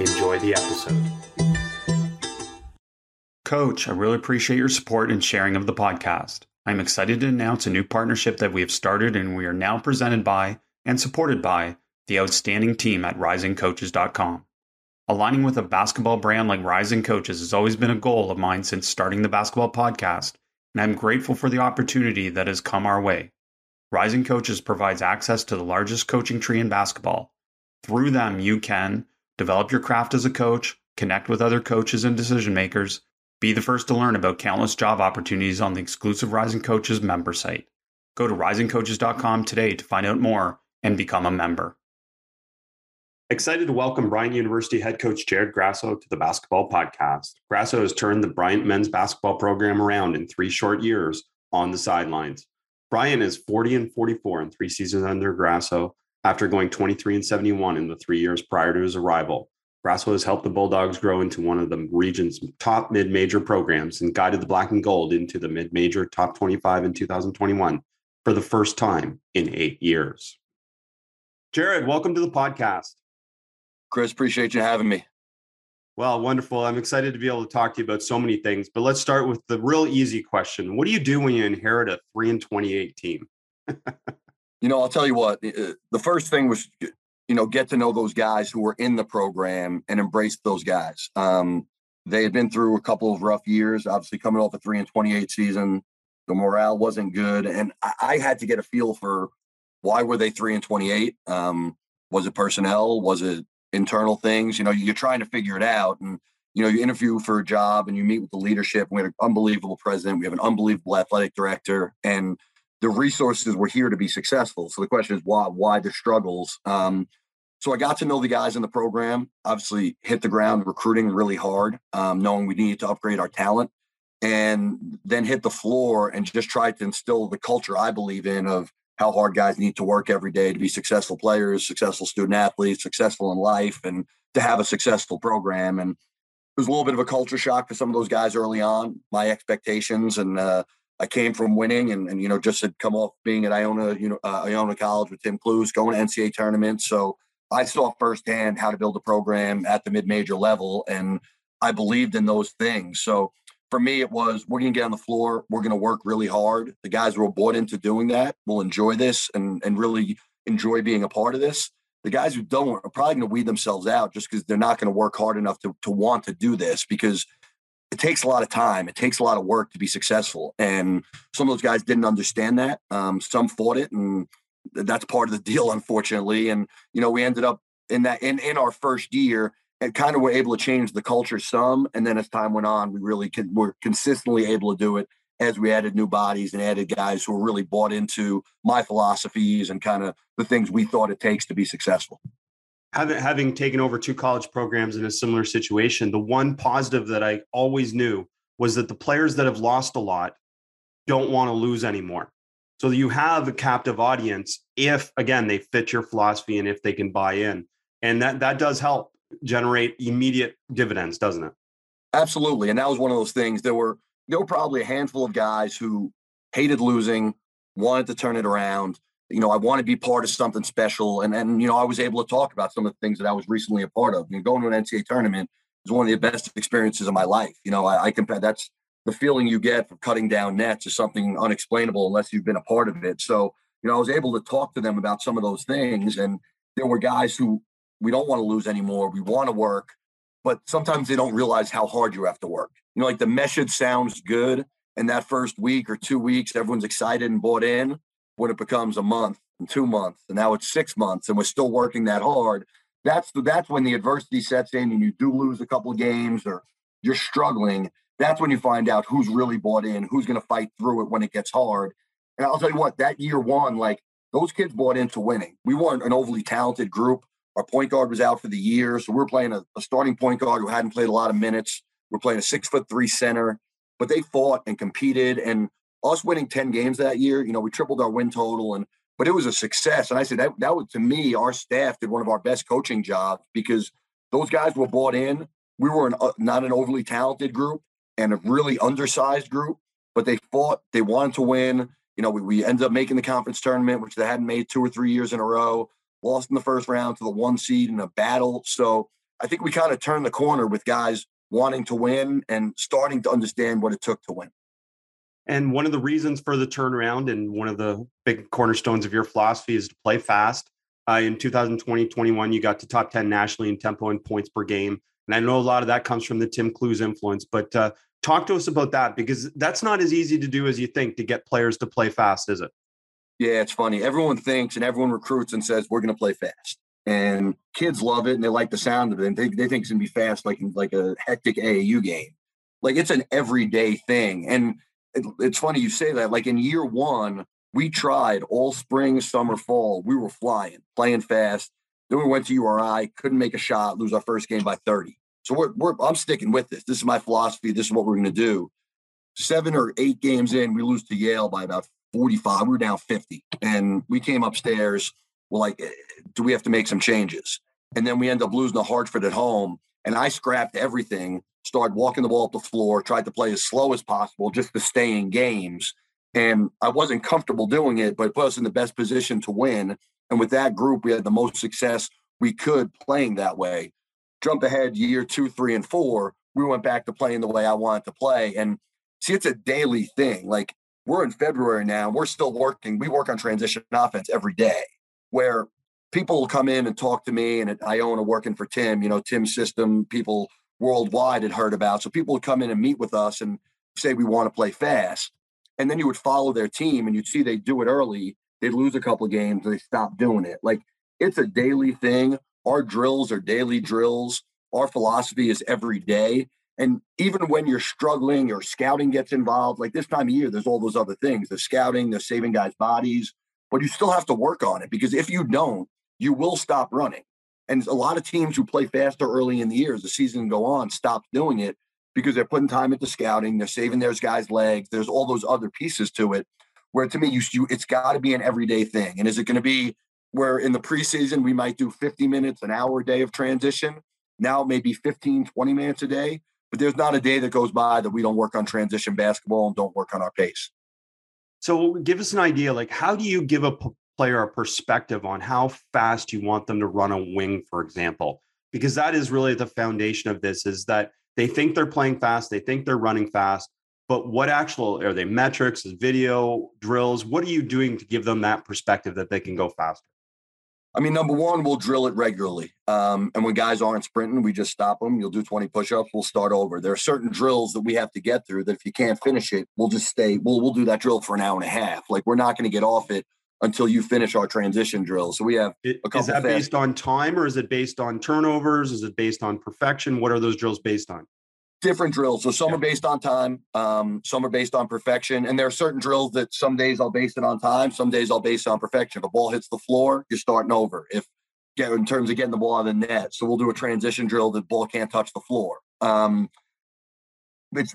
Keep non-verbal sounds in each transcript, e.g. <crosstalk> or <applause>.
Enjoy the episode. Coach, I really appreciate your support and sharing of the podcast. I'm excited to announce a new partnership that we have started and we are now presented by and supported by the outstanding team at risingcoaches.com. Aligning with a basketball brand like Rising Coaches has always been a goal of mine since starting the basketball podcast, and I'm grateful for the opportunity that has come our way. Rising Coaches provides access to the largest coaching tree in basketball. Through them, you can develop your craft as a coach, connect with other coaches and decision makers, be the first to learn about countless job opportunities on the exclusive Rising Coaches member site. Go to risingcoaches.com today to find out more and become a member. Excited to welcome Bryant University head coach Jared Grasso to the Basketball Podcast. Grasso has turned the Bryant men's basketball program around in three short years on the sidelines. Bryant is 40 and 44 in three seasons under Grasso after going 23 and 71 in the three years prior to his arrival. Grasso has helped the Bulldogs grow into one of the region's top mid major programs and guided the Black and Gold into the mid major top 25 in 2021 for the first time in eight years. Jared, welcome to the podcast. Chris, appreciate you having me. Well, wonderful. I'm excited to be able to talk to you about so many things, but let's start with the real easy question. What do you do when you inherit a 3 and 28 team? <laughs> you know, I'll tell you what, uh, the first thing was you know, get to know those guys who were in the program and embrace those guys. Um, they had been through a couple of rough years, obviously coming off a three and 28 season. The morale wasn't good. And I, I had to get a feel for why were they three and 28? Um, was it personnel? Was it internal things? You know, you're trying to figure it out. And, you know, you interview for a job and you meet with the leadership. We have an unbelievable president. We have an unbelievable athletic director. And the resources were here to be successful. So the question is why why the struggles? Um, so I got to know the guys in the program. Obviously, hit the ground recruiting really hard, um, knowing we needed to upgrade our talent, and then hit the floor and just tried to instill the culture I believe in of how hard guys need to work every day to be successful players, successful student athletes, successful in life, and to have a successful program. And it was a little bit of a culture shock for some of those guys early on. My expectations and uh, I came from winning and, and, you know, just had come off being at Iona, you know, uh, Iona College with Tim Cluess, going to NCAA tournaments. So I saw firsthand how to build a program at the mid-major level, and I believed in those things. So for me, it was we're going to get on the floor, we're going to work really hard. The guys who are bought into doing that will enjoy this and and really enjoy being a part of this. The guys who don't are probably going to weed themselves out just because they're not going to work hard enough to to want to do this because it takes a lot of time. It takes a lot of work to be successful. And some of those guys didn't understand that. Um, some fought it, and that's part of the <laughs> deal, unfortunately. And you know, we ended up in that in in our first year and kind of were able to change the culture some. And then as time went on, we really can, were consistently able to do it as we added new bodies and added guys who were really bought into my philosophies and kind of the things we thought it takes to be successful having having taken over two college programs in a similar situation, the one positive that I always knew was that the players that have lost a lot don't want to lose anymore. So you have a captive audience if again they fit your philosophy and if they can buy in. And that that does help generate immediate dividends, doesn't it? Absolutely. And that was one of those things. There were there were probably a handful of guys who hated losing, wanted to turn it around you know, I want to be part of something special. And and you know, I was able to talk about some of the things that I was recently a part of. You know, going to an NCAA tournament is one of the best experiences of my life. You know, I, I compare that's the feeling you get from cutting down nets is something unexplainable unless you've been a part of it. So, you know, I was able to talk to them about some of those things. And there were guys who we don't want to lose anymore. We want to work, but sometimes they don't realize how hard you have to work. You know, like the message sounds good. And that first week or two weeks, everyone's excited and bought in when it becomes a month and two months and now it's six months and we're still working that hard that's the, that's when the adversity sets in and you do lose a couple of games or you're struggling that's when you find out who's really bought in who's going to fight through it when it gets hard and i'll tell you what that year one like those kids bought into winning we weren't an overly talented group Our point guard was out for the year. So we are playing a, a starting point guard who hadn't played a lot of minutes. We're playing a six foot three center, but they fought and competed. And us winning 10 games that year, you know, we tripled our win total and but it was a success. And I said that that was to me, our staff did one of our best coaching jobs because those guys were bought in. We were an, uh, not an overly talented group and a really undersized group, but they fought. They wanted to win. You know, we, we ended up making the conference tournament, which they hadn't made two or three years in a row. Lost in the first round to the one seed in a battle. So I think we kind of turned the corner with guys wanting to win and starting to understand what it took to win. And one of the reasons for the turnaround and one of the big cornerstones of your philosophy is to play fast. Uh, in 2020 21, you got to top 10 nationally in tempo and points per game. And I know a lot of that comes from the Tim Cluess influence, but uh, talk to us about that because that's not as easy to do as you think to get players to play fast, is it? Yeah, it's funny. Everyone thinks and everyone recruits and says, we're going to play fast. And kids love it and they like the sound of it. And they, they think it's going to be fast, like, like a hectic AAU game. Like it's an everyday thing. And it, it's funny you say that. Like in year one, we tried all spring, summer, fall. We were flying, playing fast. Then we went to URI, couldn't make a shot, lose our first game by 30. So we're, we're I'm sticking with this. This is my philosophy. This is what we're going to do. Seven or eight games in, we lose to Yale by about 45. We were down 50. And we came upstairs. We're like, eh, do we have to make some changes? And then we end up losing to Hartford at home. And I scrapped everything started walking the ball up the floor, tried to play as slow as possible just to stay in games. And I wasn't comfortable doing it, but it put us in the best position to win. And with that group, we had the most success we could playing that way. Jump ahead year two, three, and four, we went back to playing the way I wanted to play. And see, it's a daily thing. Like we're in February now, we're still working. We work on transition offense every day where people will come in and talk to me and Iona working for Tim, you know, Tim's system, people worldwide had heard about. So people would come in and meet with us and say, we want to play fast. And then you would follow their team and you'd see they do it early. They'd lose a couple of games, they stop doing it. Like it's a daily thing. Our drills are daily drills. Our philosophy is every day. And even when you're struggling or scouting gets involved, like this time of year, there's all those other things. The scouting, the saving guys' bodies, but you still have to work on it because if you don't, you will stop running. And a lot of teams who play faster early in the year as the season go on stop doing it because they're putting time into scouting, they're saving those guys' legs. There's all those other pieces to it. Where to me, you, you it's got to be an everyday thing. And is it going to be where in the preseason we might do 50 minutes, an hour a day of transition? Now maybe 15, 20 minutes a day. But there's not a day that goes by that we don't work on transition basketball and don't work on our pace. So give us an idea, like how do you give a player a perspective on how fast you want them to run a wing, for example, because that is really the foundation of this is that they think they're playing fast, they think they're running fast, but what actual are they metrics, video, drills? What are you doing to give them that perspective that they can go faster? I mean, number one, we'll drill it regularly. Um, and when guys aren't sprinting, we just stop them. You'll do 20 push-ups, we'll start over. There are certain drills that we have to get through that if you can't finish it, we'll just stay, we'll we'll do that drill for an hour and a half. Like we're not going to get off it until you finish our transition drill. So we have a couple. Is that fast- based on time or is it based on turnovers? Is it based on perfection? What are those drills based on? Different drills. So some yeah. are based on time, um, some are based on perfection, and there are certain drills that some days I'll base it on time, some days I'll base it on perfection. If a ball hits the floor, you're starting over. If in terms of getting the ball out of the net, so we'll do a transition drill that ball can't touch the floor. Um,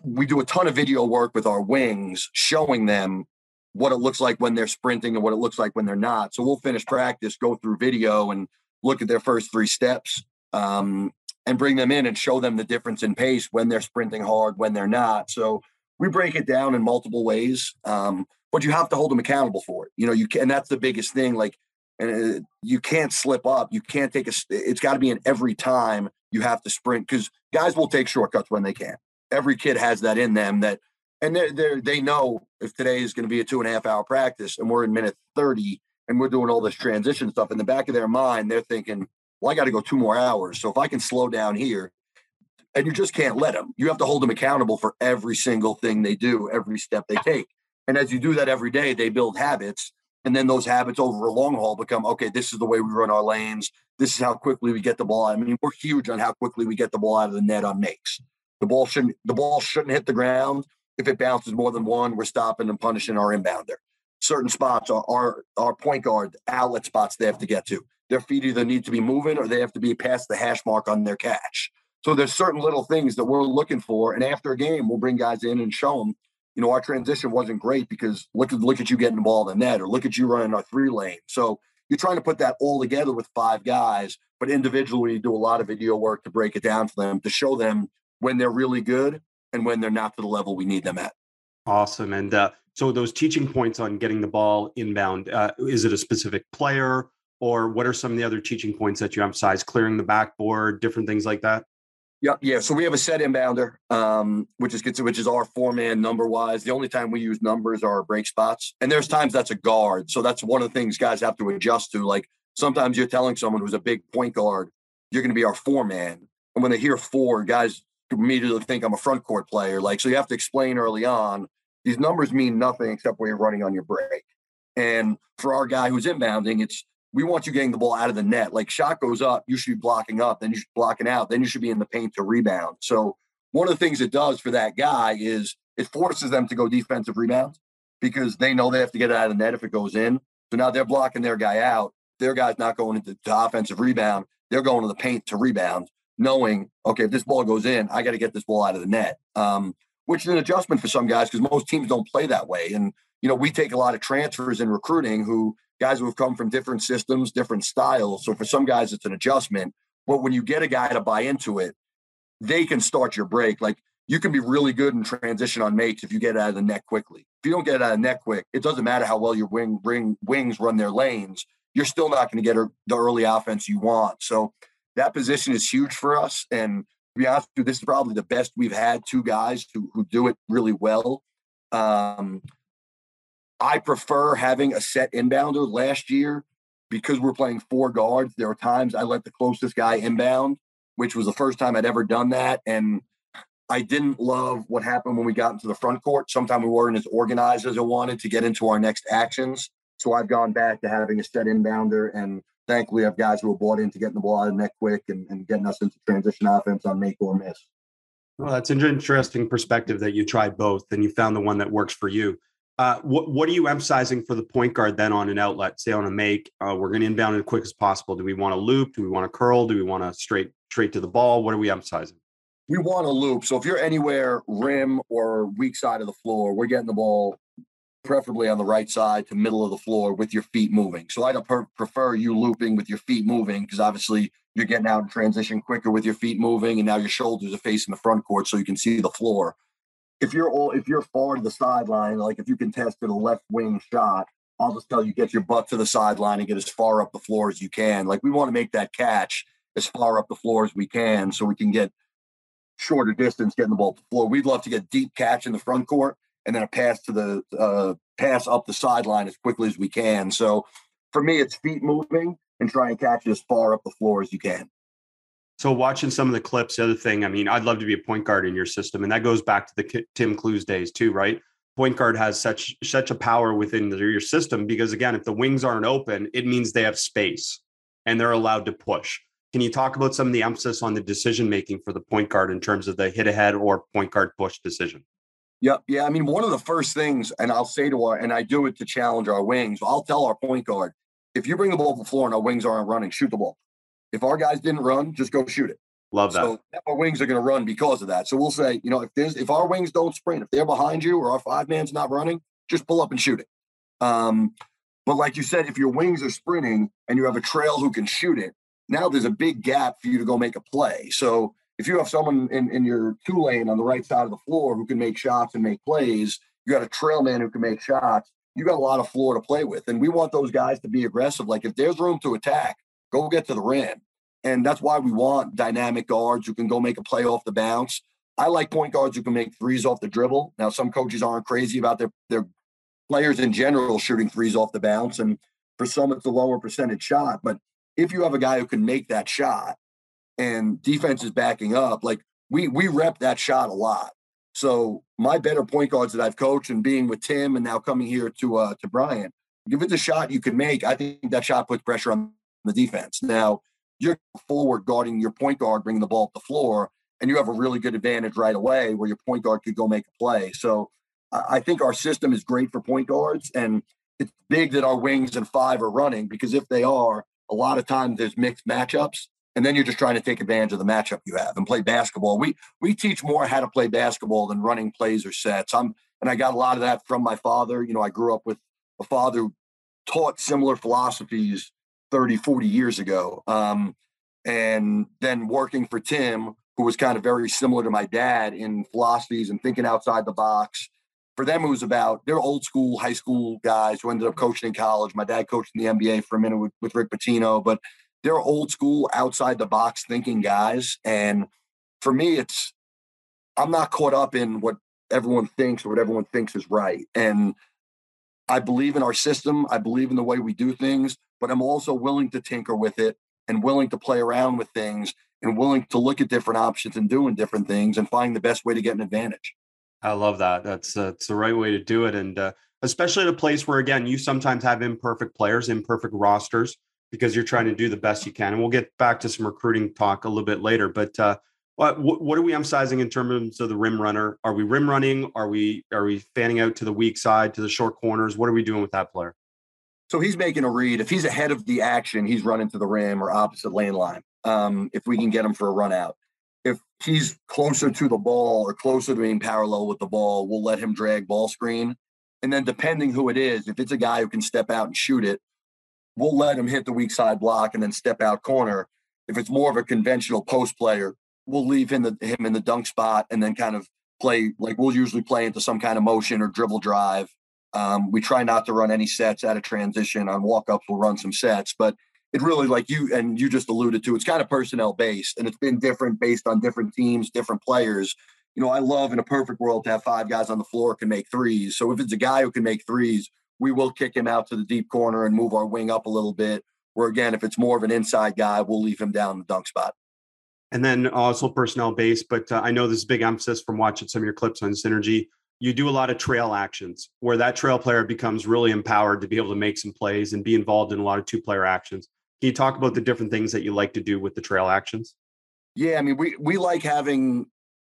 we do a ton of video work with our wings, showing them what it looks like when they're sprinting and what it looks like when they're not. So we'll finish practice, go through video, and look at their first three steps, um, and bring them in and show them the difference in pace when they're sprinting hard, when they're not. So we break it down in multiple ways, um, but you have to hold them accountable for it. You know, you can, and that's the biggest thing. Like, and uh, you can't slip up. You can't take a. It's got to be in every time you have to sprint because guys will take shortcuts when they can. Every kid has that in them that and they they they know if today is going to be a two and a half hour practice and we're in minute 30 and we're doing all this transition stuff in the back of their mind they're thinking well i got to go two more hours. So if i can slow down here and you just can't let them you have to hold them accountable for every single thing they do every step they take. And as you do that every day they build habits and then those habits over a long haul become okay this is the way we run our lanes. This is how quickly we get the ball i mean we're huge on how quickly we get the ball out of the net on makes. The ball shouldn't the ball shouldn't hit the ground if it bounces more than one, we're stopping and punishing our inbounder. Certain spots are our, our point guard outlet spots they have to get to. their feet either need to be moving or they have to be past the hash mark on their catch. So there's certain little things that we're looking for. And after a game, we'll bring guys in and show them, you know, our transition wasn't great because look at look at you getting the ball in the net or look at you running our three lane. So you're trying to put that all together with five guys, but individually do a lot of video work to break it down for them to show them when they're really good and when they're not to the level we need them at. Awesome. And uh, so those teaching points on getting the ball inbound, uh, is it a specific player or what are some of the other teaching points that you emphasize? Clearing the backboard, different things like that? Yeah, yeah. So we have a set inbounder, um, which is which is our four man number wise. The only time we use numbers are break spots, and there's times that's a guard. So that's one of the things guys have to adjust to. Like sometimes you're telling someone who's a big point guard, you're going to be our four man, and when they hear four, guys immediately think I'm a front court player. Like so, you have to explain early on. These numbers mean nothing except when you're running on your break. And for our guy who's inbounding, it's we want you getting the ball out of the net. Like shot goes up, you should be blocking up, then you should be blocking out, then you should be in the paint to rebound. So one of the things it does for that guy is it forces them to go defensive rebounds because they know they have to get it out of the net if it goes in. So now they're blocking their guy out. Their guy's not going into the offensive rebound. They're going to the paint to rebound, knowing, okay, if this ball goes in, I got to get this ball out of the net. Um, which is an adjustment for some guys because most teams don't play that way. And, you know, we take a lot of transfers in recruiting who guys who have come from different systems, different styles. So for some guys, it's an adjustment. But when you get a guy to buy into it, they can start your break. Like you can be really good in transition on mates if you get out of the net quickly. If you don't get out of the net quick, it doesn't matter how well your wing bring wings run their lanes. You're still not going to get the early offense you want. So that position is huge for us. And to be honest with you, this is probably the best we've had two guys who, who do it really well. Um, I prefer having a set inbounder. Last year, because we're playing four guards, there were times I let the closest guy inbound, which was the first time I'd ever done that. And I didn't love what happened when we got into the front court. Sometimes we weren't as organized as I wanted to get into our next actions. So I've gone back to having a set inbounder. And thankfully, I have guys who are bought into getting the ball out of the net quick and, and getting us into transition offense on make or miss. Well, that's an interesting perspective that you tried both and you found the one that works for you. Uh, what what are you emphasizing for the point guard then on an outlet? Say on a make, uh, we're going to inbound as quick as possible. Do we want to loop? Do we want to curl? Do we want to straight straight to the ball? What are we emphasizing? We want to loop. So if you're anywhere rim or weak side of the floor, we're getting the ball preferably on the right side to middle of the floor with your feet moving. So I'd prefer you looping with your feet moving because obviously you're getting out in transition quicker with your feet moving, and now your shoulders are facing the front court so you can see the floor if you're all if you're far to the sideline, like if you can test it a left wing shot, I'll just tell you get your butt to the sideline and get as far up the floor as you can. Like we want to make that catch as far up the floor as we can, so we can get shorter distance getting the ball to the floor. We'd love to get deep catch in the front court and then a pass to the uh, pass up the sideline as quickly as we can. So for me, it's feet moving and try and catch it as far up the floor as you can. So watching some of the clips, the other thing, I mean, I'd love to be a point guard in your system, and that goes back to the Tim Cluess days too, right? Point guard has such such a power within the, your system because again, if the wings aren't open, it means they have space and they're allowed to push. Can you talk about some of the emphasis on the decision making for the point guard in terms of the hit ahead or point guard push decision? Yep. Yeah. I mean, one of the first things, and I'll say to our, and I do it to challenge our wings, I'll tell our point guard, if you bring the ball to the floor and our wings aren't running, shoot the ball. If our guys didn't run, just go shoot it. Love that. So our wings are going to run because of that. So we'll say, you know, if there's if our wings don't sprint, if they're behind you or our five man's not running, just pull up and shoot it. Um, but like you said, if your wings are sprinting and you have a trail who can shoot it, now there's a big gap for you to go make a play. So if you have someone in, in your two lane on the right side of the floor who can make shots and make plays, you got a trail man who can make shots. You got a lot of floor to play with. And we want those guys to be aggressive. Like if there's room to attack, go get to the rim. And that's why we want dynamic guards who can go make a play off the bounce. I like point guards who can make threes off the dribble. Now, some coaches aren't crazy about their, their players in general shooting threes off the bounce. And for some, it's a lower percentage shot. But if you have a guy who can make that shot and defense is backing up, like we we rep that shot a lot. So my better point guards that I've coached and being with Tim and now coming here to uh to Bryant, if it's a shot you can make, I think that shot puts pressure on the defense. Now you're forward guarding your point guard, bringing the ball up the floor, and you have a really good advantage right away where your point guard could go make a play. So I think our system is great for point guards, and it's big that our wings and five are running because if they are, a lot of times there's mixed matchups, and then you're just trying to take advantage of the matchup you have and play basketball. We we teach more how to play basketball than running plays or sets. I'm and I got a lot of that from my father. You know, I grew up with a father who taught similar philosophies 30, 40 years ago. Um, and then working for Tim, who was kind of very similar to my dad in philosophies and thinking outside the box. For them, it was about they're old school high school guys who ended up coaching in college. My dad coached in the NBA for a minute with, with Rick Pitino, but they're old school, outside the box thinking guys. And for me, it's I'm not caught up in what everyone thinks or what everyone thinks is right. And I believe in our system. I believe in the way we do things, but I'm also willing to tinker with it and willing to play around with things and willing to look at different options and doing different things and find the best way to get an advantage. I love that. That's uh, that's the right way to do it, and uh, especially at a place where again you sometimes have imperfect players, imperfect rosters, because you're trying to do the best you can. And we'll get back to some recruiting talk a little bit later. But uh, what what are we emphasizing in terms of the rim runner? Are we rim running? Are we are we fanning out to the weak side, to the short corners? What are we doing with that player? So he's making a read. If he's ahead of the action, he's running to the rim or opposite lane line. Um, if we can get him for a run out. If he's closer to the ball or closer to being parallel with the ball, we'll let him drag ball screen. And then depending who it is, if it's a guy who can step out and shoot it, we'll let him hit the weak side block and then step out corner. If it's more of a conventional post player, we'll leave him, the, him in the dunk spot and then kind of play like we'll usually play into some kind of motion or dribble drive um, we try not to run any sets out of transition. On walk ups, we'll run some sets, but it really, like you and you just alluded to, it's kind of personnel based, and it's been different based on different teams, different players. You know, I love in a perfect world to have five guys on the floor can make threes. So if it's a guy who can make threes, we will kick him out to the deep corner and move our wing up a little bit. Where again, if it's more of an inside guy, we'll leave him down the dunk spot. And then also personnel based, but uh, I know this is big emphasis from watching some of your clips on synergy you do a lot of trail actions where that trail player becomes really empowered to be able to make some plays and be involved in a lot of two player actions. Can you talk about the different things that you like to do with the trail actions? Yeah, I mean, we we like having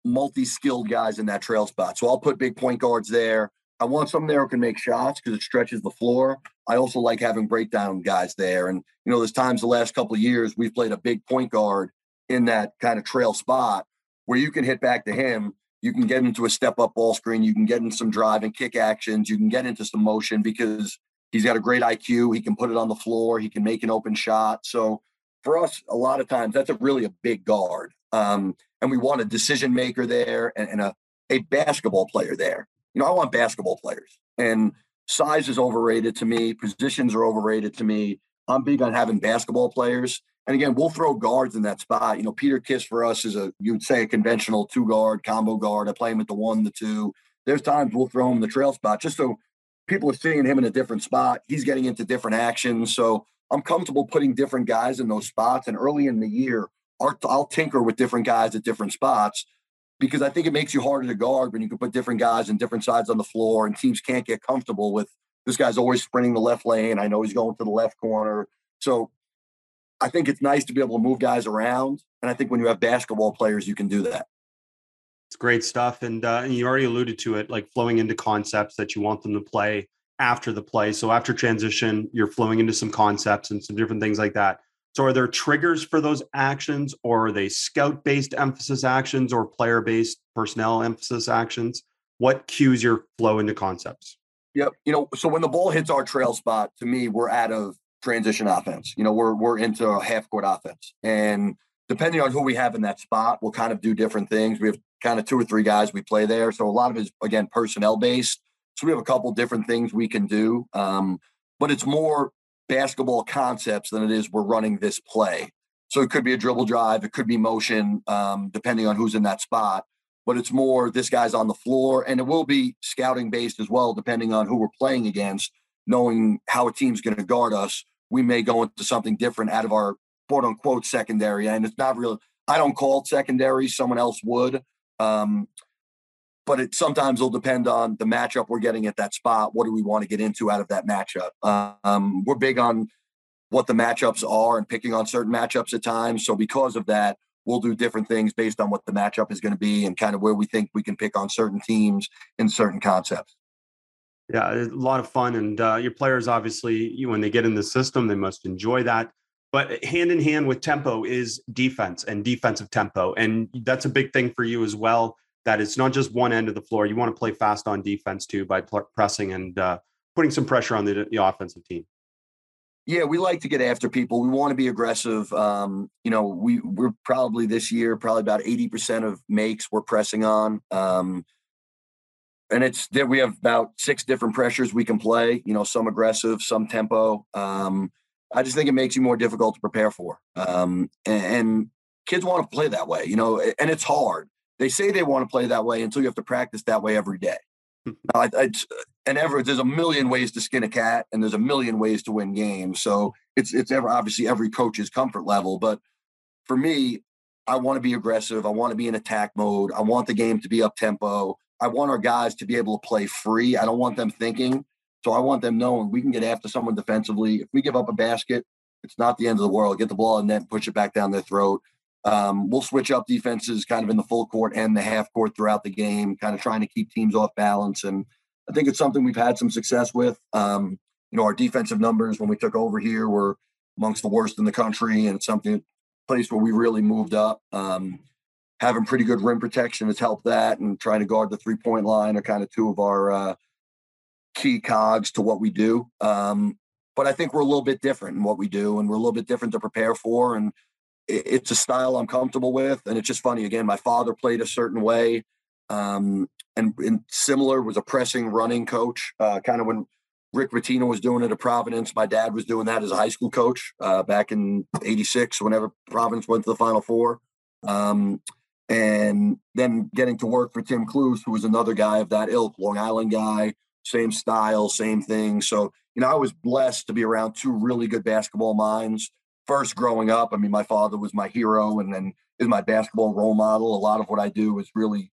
multi-skilled guys in that trail spot. So I'll put big point guards there. I want some there who can make shots because it stretches the floor. I also like having breakdown guys there. And you know, there's times the last couple of years we've played a big point guard in that kind of trail spot where you can hit back to him you can get into a step up ball screen. You can get in some drive and kick actions. You can get into some motion because he's got a great IQ. He can put it on the floor. He can make an open shot. So for us, a lot of times that's a really a big guard. Um, and we want a decision maker there and, and a, a basketball player there. You know, I want basketball players and size is overrated to me. Positions are overrated to me. I'm big on having basketball players. And again, we'll throw guards in that spot. You know, Peter Kiss for us is a you'd say a conventional two guard combo guard. I play him at the one, the two. There's times we'll throw him the trail spot just so people are seeing him in a different spot. He's getting into different actions. So I'm comfortable putting different guys in those spots. And early in the year, I'll tinker with different guys at different spots because I think it makes you harder to guard when you can put different guys in different sides on the floor and teams can't get comfortable with this guy's always sprinting the left lane. I know he's going to the left corner. So I think it's nice to be able to move guys around. And I think when you have basketball players, you can do that. It's great stuff. And, uh, and you already alluded to it, like flowing into concepts that you want them to play after the play. So after transition, you're flowing into some concepts and some different things like that. So are there triggers for those actions or are they scout based emphasis actions or player based personnel emphasis actions? What cues your flow into concepts? Yep. You know, so when the ball hits our trail spot, to me, we're out of transition offense. You know, we're we're into a half court offense, and depending on who we have in that spot, we'll kind of do different things. We have kind of two or three guys we play there, so a lot of it is again personnel based. So we have a couple different things we can do, um, but it's more basketball concepts than it is we're running this play. So it could be a dribble drive, it could be motion, um, depending on who's in that spot. But it's more this guy's on the floor, and it will be scouting based as well, depending on who we're playing against, knowing how a team's going to guard us we may go into something different out of our quote unquote secondary. And it's not real. I don't call it secondary. Someone else would. Um, but it sometimes will depend on the matchup we're getting at that spot. What do we want to get into out of that matchup? Um, we're big on what the matchups are and picking on certain matchups at times. So because of that, we'll do different things based on what the matchup is going to be and kind of where we think we can pick on certain teams in certain concepts. Yeah, a lot of fun, and uh, your players obviously, you when they get in the system, they must enjoy that. But hand in hand with tempo is defense and defensive tempo. And that's a big thing for you as well. That it's not just one end of the floor. You want to play fast on defense too by pl- pressing and uh, putting some pressure on the, the offensive team. Yeah, we like to get after people. We want to be aggressive. Um, you know, we we're probably this year probably about eighty percent of makes we're pressing on. Um, and it's that we have about six different pressures we can play. You know, some aggressive, some tempo. Um, I just think it makes you more difficult to prepare for. Um, and, and kids want to play that way. You know, and it's hard. They say they want to play that way until you have to practice that way every day. <laughs> I, I, and ever there's a million ways to skin a cat, and there's a million ways to win games. So it's it's ever obviously every coach's comfort level. But for me, I want to be aggressive. I want to be in attack mode. I want the game to be up tempo. I want our guys to be able to play free. I don't want them thinking. So I want them knowing we can get after someone defensively. If we give up a basket, it's not the end of the world. Get the ball and then push it back down their throat. Um, we'll switch up defenses kind of in the full court and the half court throughout the game, kind of trying to keep teams off balance. And I think it's something we've had some success with. Um, you know, our defensive numbers when we took over here were amongst the worst in the country, and it's something place where we really moved up. Um, having pretty good rim protection has helped that, and trying to guard the three point line are kind of two of our uh, key cogs to what we do. Um, but I think we're a little bit different in what we do, and we're a little bit different to prepare for. And it's a style I'm comfortable with, and it's just funny. Again, my father played a certain way, um, and, and, similar was a pressing running coach. Uh, kind of when Rick Pitino was doing it at Providence, my dad was doing that as a high school coach uh, back in '86. Whenever Providence went to the Final Four, um, and then getting to work for Tim Cluess, who was another guy of that ilk, Long Island guy, same style, same thing. So, you know, I was blessed to be around two really good basketball minds. First, growing up, I mean, my father was my hero and then is my basketball role model. A lot of what I do is really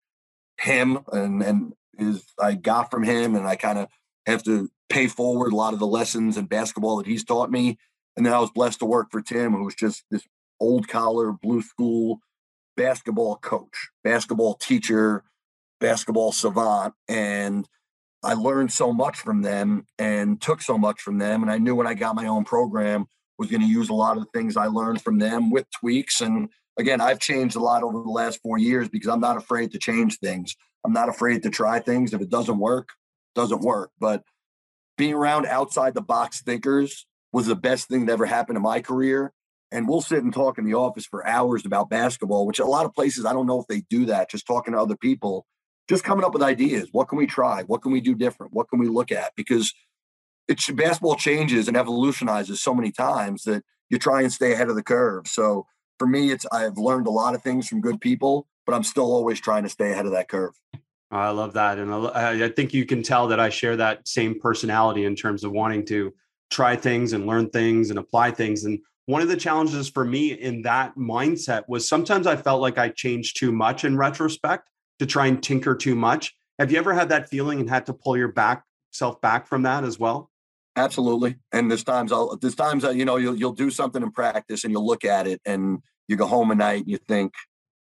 him and, and is I got from him and I kind of have to pay forward a lot of the lessons in basketball that he's taught me. And then I was blessed to work for Tim, who was just this old collar, blue school basketball coach, basketball teacher, basketball savant. And I learned so much from them and took so much from them. And I knew when I got my own program was going to use a lot of the things I learned from them with tweaks. And again, I've changed a lot over the last four years because I'm not afraid to change things. I'm not afraid to try things. If it doesn't work, doesn't work. But being around outside the box thinkers was the best thing that ever happened in my career and we'll sit and talk in the office for hours about basketball, which a lot of places I don't know if they do that, just talking to other people, just coming up with ideas. What can we try? What can we do different? What can we look at? Because it's basketball changes and evolutionizes so many times that you try and stay ahead of the curve. So for me, it's I've learned a lot of things from good people, but I'm still always trying to stay ahead of that curve. I love that, and I think you can tell that I share that same personality in terms of wanting to try things and learn things and apply things. And one of the challenges for me in that mindset was sometimes I felt like I changed too much in retrospect to try and tinker too much. Have you ever had that feeling and had to pull your back self back from that as well? Absolutely. And there's times I'll there's times that you know you'll you'll do something in practice and you'll look at it and you go home at night and you think,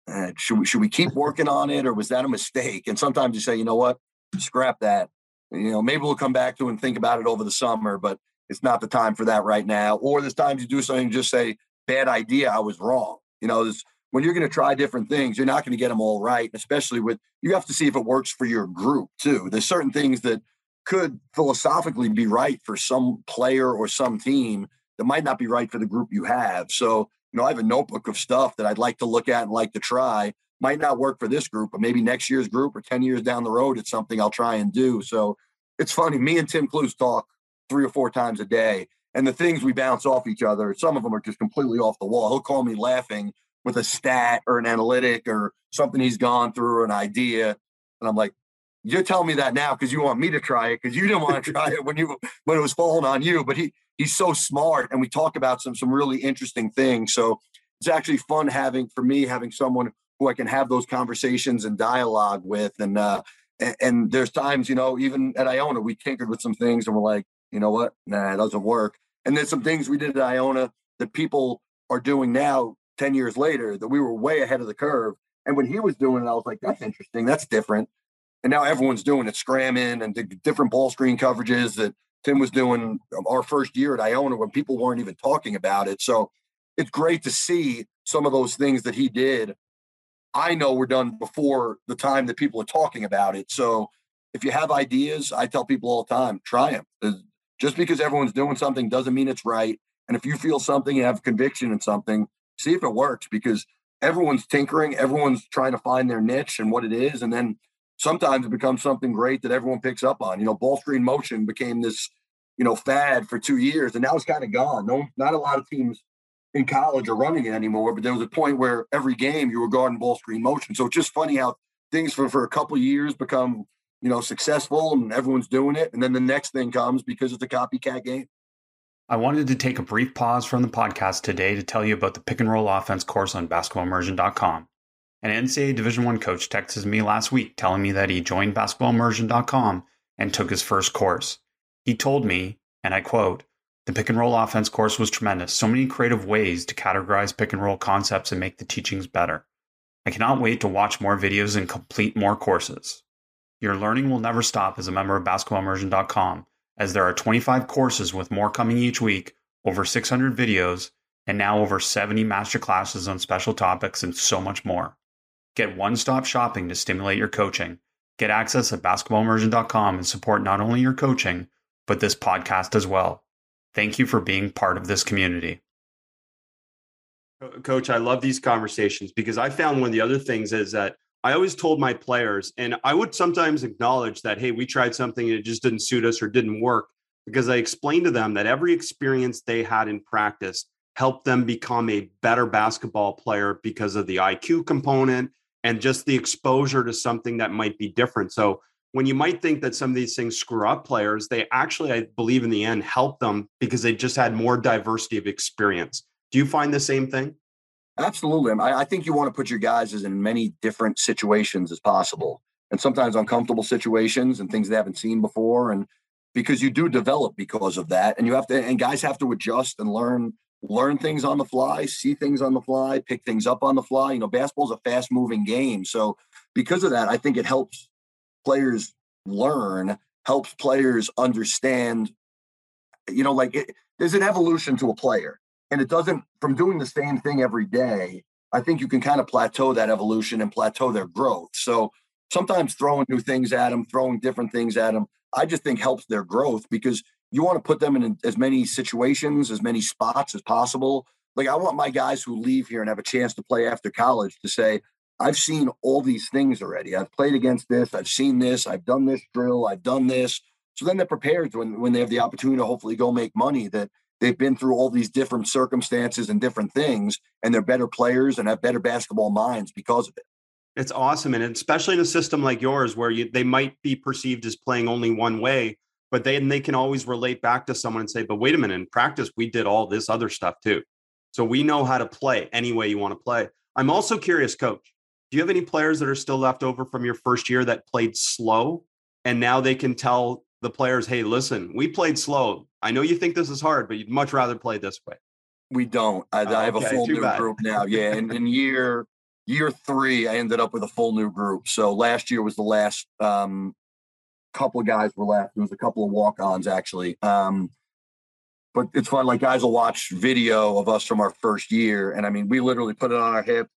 eh, should we should we keep working on it or was that a mistake? And sometimes you say, you know what, scrap that. You know, maybe we'll come back to and think about it over the summer, but it's not the time for that right now. Or there's times you do something, just say, bad idea, I was wrong. You know, when you're going to try different things, you're not going to get them all right, especially with you have to see if it works for your group too. There's certain things that could philosophically be right for some player or some team that might not be right for the group you have. So, you know, I have a notebook of stuff that I'd like to look at and like to try. Might not work for this group, but maybe next year's group or 10 years down the road, it's something I'll try and do. So it's funny. Me and Tim Cluess talk three or four times a day. And the things we bounce off each other, some of them are just completely off the wall. He'll call me laughing with a stat or an analytic or something he's gone through or an idea. And I'm like, you're telling me that now because you want me to try it because you didn't want to <laughs> try it when you when it was falling on you. But he he's so smart and we talk about some some really interesting things. So it's actually fun having for me having someone who I can have those conversations and dialogue with. And uh and, and there's times, you know, even at Iona, we tinkered with some things and we're like, you know what? Nah, it doesn't work. And there's some things we did at Iona that people are doing now 10 years later that we were way ahead of the curve. And when he was doing it, I was like, that's interesting. That's different. And now everyone's doing it, scramming and the different ball screen coverages that Tim was doing um, our first year at Iona when people weren't even talking about it. So it's great to see some of those things that he did. I know were done before the time that people are talking about it. So if you have ideas, I tell people all the time, try them. Just because everyone's doing something doesn't mean it's right. And if you feel something, you have conviction in something, see if it works because everyone's tinkering, everyone's trying to find their niche and what it is. And then sometimes it becomes something great that everyone picks up on. You know, ball screen motion became this, you know, fad for two years and now it's kind of gone. No, not a lot of teams in college are running it anymore, but there was a point where every game you were guarding ball screen motion. So it's just funny how things for, for a couple years become, you know, successful and everyone's doing it. And then the next thing comes because it's a copycat game. I wanted to take a brief pause from the podcast today to tell you about the pick and roll offense course on basketballimmersion.com. An NCAA Division One coach texted me last week telling me that he joined basketballimmersion.com and took his first course. He told me, and I quote, the pick and roll offense course was tremendous. So many creative ways to categorize pick and roll concepts and make the teachings better. I cannot wait to watch more videos and complete more courses. Your learning will never stop as a member of basketballimmersion.com as there are 25 courses with more coming each week, over 600 videos, and now over 70 master classes on special topics and so much more. Get one stop shopping to stimulate your coaching. Get access at basketballimmersion.com and support not only your coaching, but this podcast as well. Thank you for being part of this community. Coach, I love these conversations because I found one of the other things is that I always told my players, and I would sometimes acknowledge that, hey, we tried something and it just didn't suit us or didn't work because I explained to them that every experience they had in practice helped them become a better basketball player because of the IQ component and just the exposure to something that might be different. So when you might think that some of these things screw up players, they actually, I believe, in the end, help them because they just had more diversity of experience. Do you find the same thing? Absolutely. I, think you want to put your guys as in many different situations as possible, and sometimes uncomfortable situations and things they haven't seen before, and because you do develop because of that, and you have to, and guys have to adjust and learn learn things on the fly, see things on the fly, pick things up on the fly. You know, basketball's a fast moving game, so because of that, I think it helps players learn, helps players understand. You know, like it, there's an evolution to a player and it doesn't from doing the same thing every day i think you can kind of plateau that evolution and plateau their growth so sometimes throwing new things at them throwing different things at them i just think helps their growth because you want to put them in as many situations as many spots as possible. Like i want my guys who leave here and have a chance to play after college to say i've seen all these things already. I've played against this i've seen this i've done this drill i've done this. So then they're prepared when, when they have the opportunity to hopefully go make money that they've been through all these different circumstances and different things and they're better players and have better basketball minds because of it. It's awesome and especially in a system like yours where you, they might be perceived as playing only one way but then they can always relate back to someone and say but wait a minute in practice we did all this other stuff too so we know how to play any way you want to play i'm also curious coach do you have any players that are still left over from your first year that played slow and now they can tell the players, hey, listen, we played slow. I know you think this is hard, but you'd much rather play this way. We don't. I, I have a full new bad. group now. Yeah, and in <laughs> year year three, I ended up with a full new group. So last year was the last um, couple guys were left. There was a couple of walk-ons actually. Um, but it's fun. Like guys will watch video of us from our first year, and I mean, we literally put it on our hip.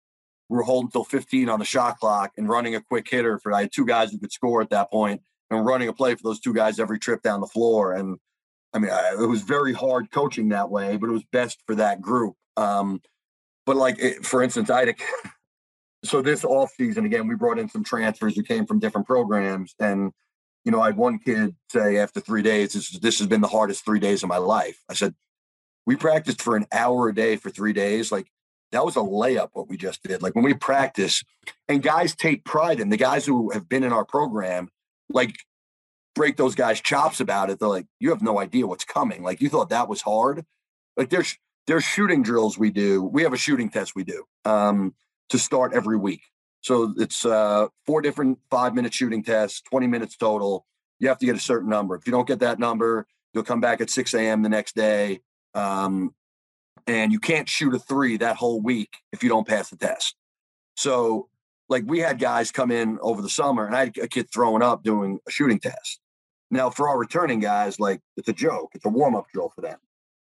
We were holding till 15 on the shot clock and running a quick hitter for. I had two guys who could score at that point, and running a play for those two guys every trip down the floor. And I mean, I, it was very hard coaching that way, but it was best for that group. Um, but like, it, for instance, I had a, <laughs> so this off season again, we brought in some transfers who came from different programs, and you know, I had one kid say after three days, this, this has been the hardest three days of my life. I said, we practiced for an hour a day for three days. Like that was a layup what we just did. Like when we practice, and guys take pride in the guys who have been in our program like break those guys' chops about it. They're like, you have no idea what's coming. Like you thought that was hard. Like there's there's shooting drills we do. We have a shooting test we do um, to start every week. So it's uh, four different five minute shooting tests, 20 minutes total. You have to get a certain number. If you don't get that number, you'll come back at 6 a.m. the next day. Um, and you can't shoot a three that whole week if you don't pass the test. So like we had guys come in over the summer and I had a kid throwing up doing a shooting test. Now, for our returning guys, like it's a joke, it's a warm up drill for them.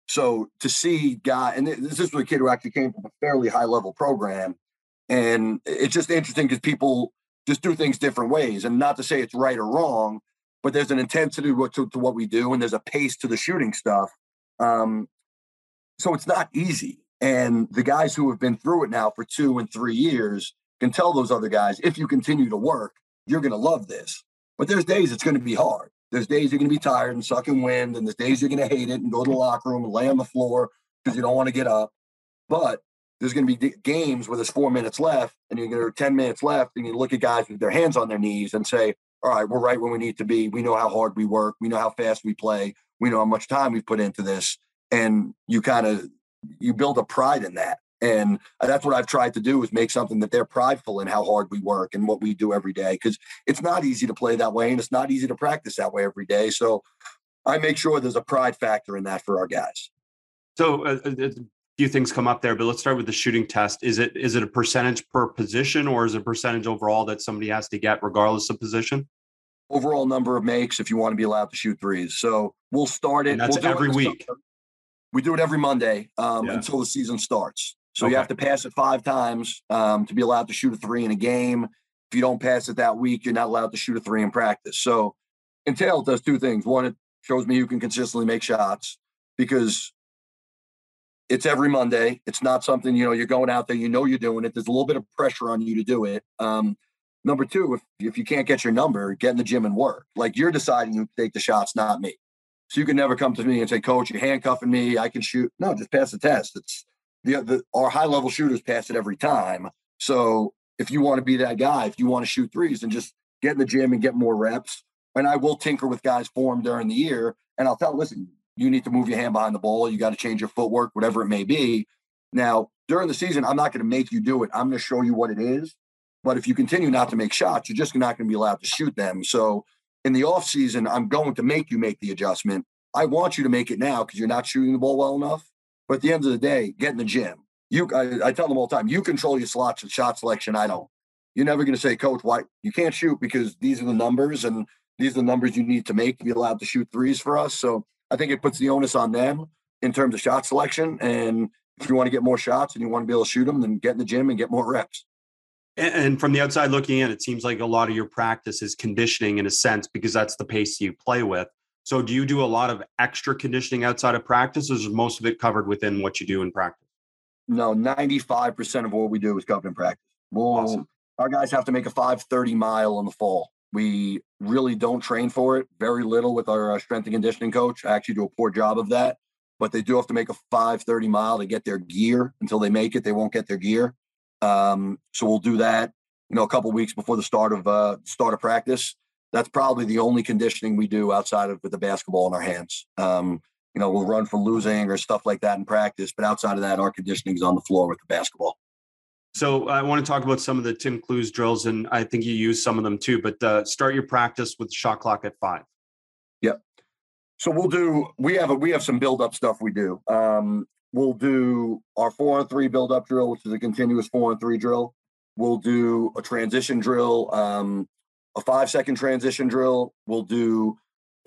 So to see guy, and this is a kid who actually came from a fairly high level program, and it's just interesting because people just do things different ways. And not to say it's right or wrong, but there's an intensity to, to what we do, and there's a pace to the shooting stuff. Um, so it's not easy. And the guys who have been through it now for two and three years can tell those other guys, if you continue to work, you're going to love this. But there's days it's going to be hard. There's days you're going to be tired and sucking wind, and there's days you're going to hate it and go to the locker room and lay on the floor because you don't want to get up. But there's going to be games where there's four minutes left and you're going to 10 minutes left, and you look at guys with their hands on their knees and say, All right, we're right where we need to be. We know how hard we work. We know how fast we play. We know how much time we've put into this. And you kind of you build a pride in that. And that's what I've tried to do is make something that they're prideful in how hard we work and what we do every day. Because it's not easy to play that way and it's not easy to practice that way every day. So I make sure there's a pride factor in that for our guys. So uh, uh few things come up there, but let's start with the shooting test. Is it is it a percentage per position or is it a percentage overall that somebody has to get regardless of position? Overall number of makes if you want to be allowed to shoot threes. So we'll start it. And that's we'll every it week. We do it every Monday um, yeah. until the season starts. So okay. you have to pass it five times um, to be allowed to shoot a three in a game. If you don't pass it that week, you're not allowed to shoot a three in practice. So Entail does two things. One, it shows me you can consistently make shots because it's every Monday. It's not something, you know, you're going out there, you know you're doing it. There's a little bit of pressure on you to do it. Um, number two, if, if you can't get your number, get in the gym and work. Like you're deciding to take the shots, not me. So you can never come to me and say, Coach, you're handcuffing me. I can shoot. No, just pass the test. It's the, the our high level shooters pass it every time. So if you want to be that guy, if you want to shoot threes, and just get in the gym and get more reps. And I will tinker with guys' form during the year, and I'll tell, listen, you need to move your hand behind the ball. You got to change your footwork, whatever it may be. Now, during the season, I'm not going to make you do it. I'm going to show you what it is. But if you continue not to make shots, you're just not going to be allowed to shoot them. So in the off season, I'm going to make you make the adjustment. I want you to make it now because you're not shooting the ball well enough. But at the end of the day, get in the gym. You, I, I tell them all the time, you control your slots and shot selection. I don't. You're never going to say, Coach, why you can't shoot because these are the numbers and these are the numbers you need to make to be allowed to shoot threes for us. So I think it puts the onus on them in terms of shot selection. And if you want to get more shots and you want to be able to shoot them, then get in the gym and get more reps. And from the outside looking in, it seems like a lot of your practice is conditioning in a sense because that's the pace you play with. So, do you do a lot of extra conditioning outside of practice, or is most of it covered within what you do in practice? No, ninety-five percent of what we do is covered in practice. Well, awesome. our guys have to make a five thirty mile in the fall. We really don't train for it. Very little with our uh, strength and conditioning coach. I actually do a poor job of that, but they do have to make a five thirty mile to get their gear. Until they make it, they won't get their gear. Um, so we'll do that, you know, a couple weeks before the start of uh, start of practice. That's probably the only conditioning we do outside of with the basketball in our hands. Um, you know, we'll run for losing or stuff like that in practice, but outside of that, our conditioning is on the floor with the basketball. So I want to talk about some of the Tim Cluess drills, and I think you use some of them too. But uh, start your practice with shot clock at five. Yep. So we'll do. We have a we have some build up stuff we do. Um, we'll do our four on three build up drill, which is a continuous four on three drill. We'll do a transition drill, um, a five second transition drill. We'll do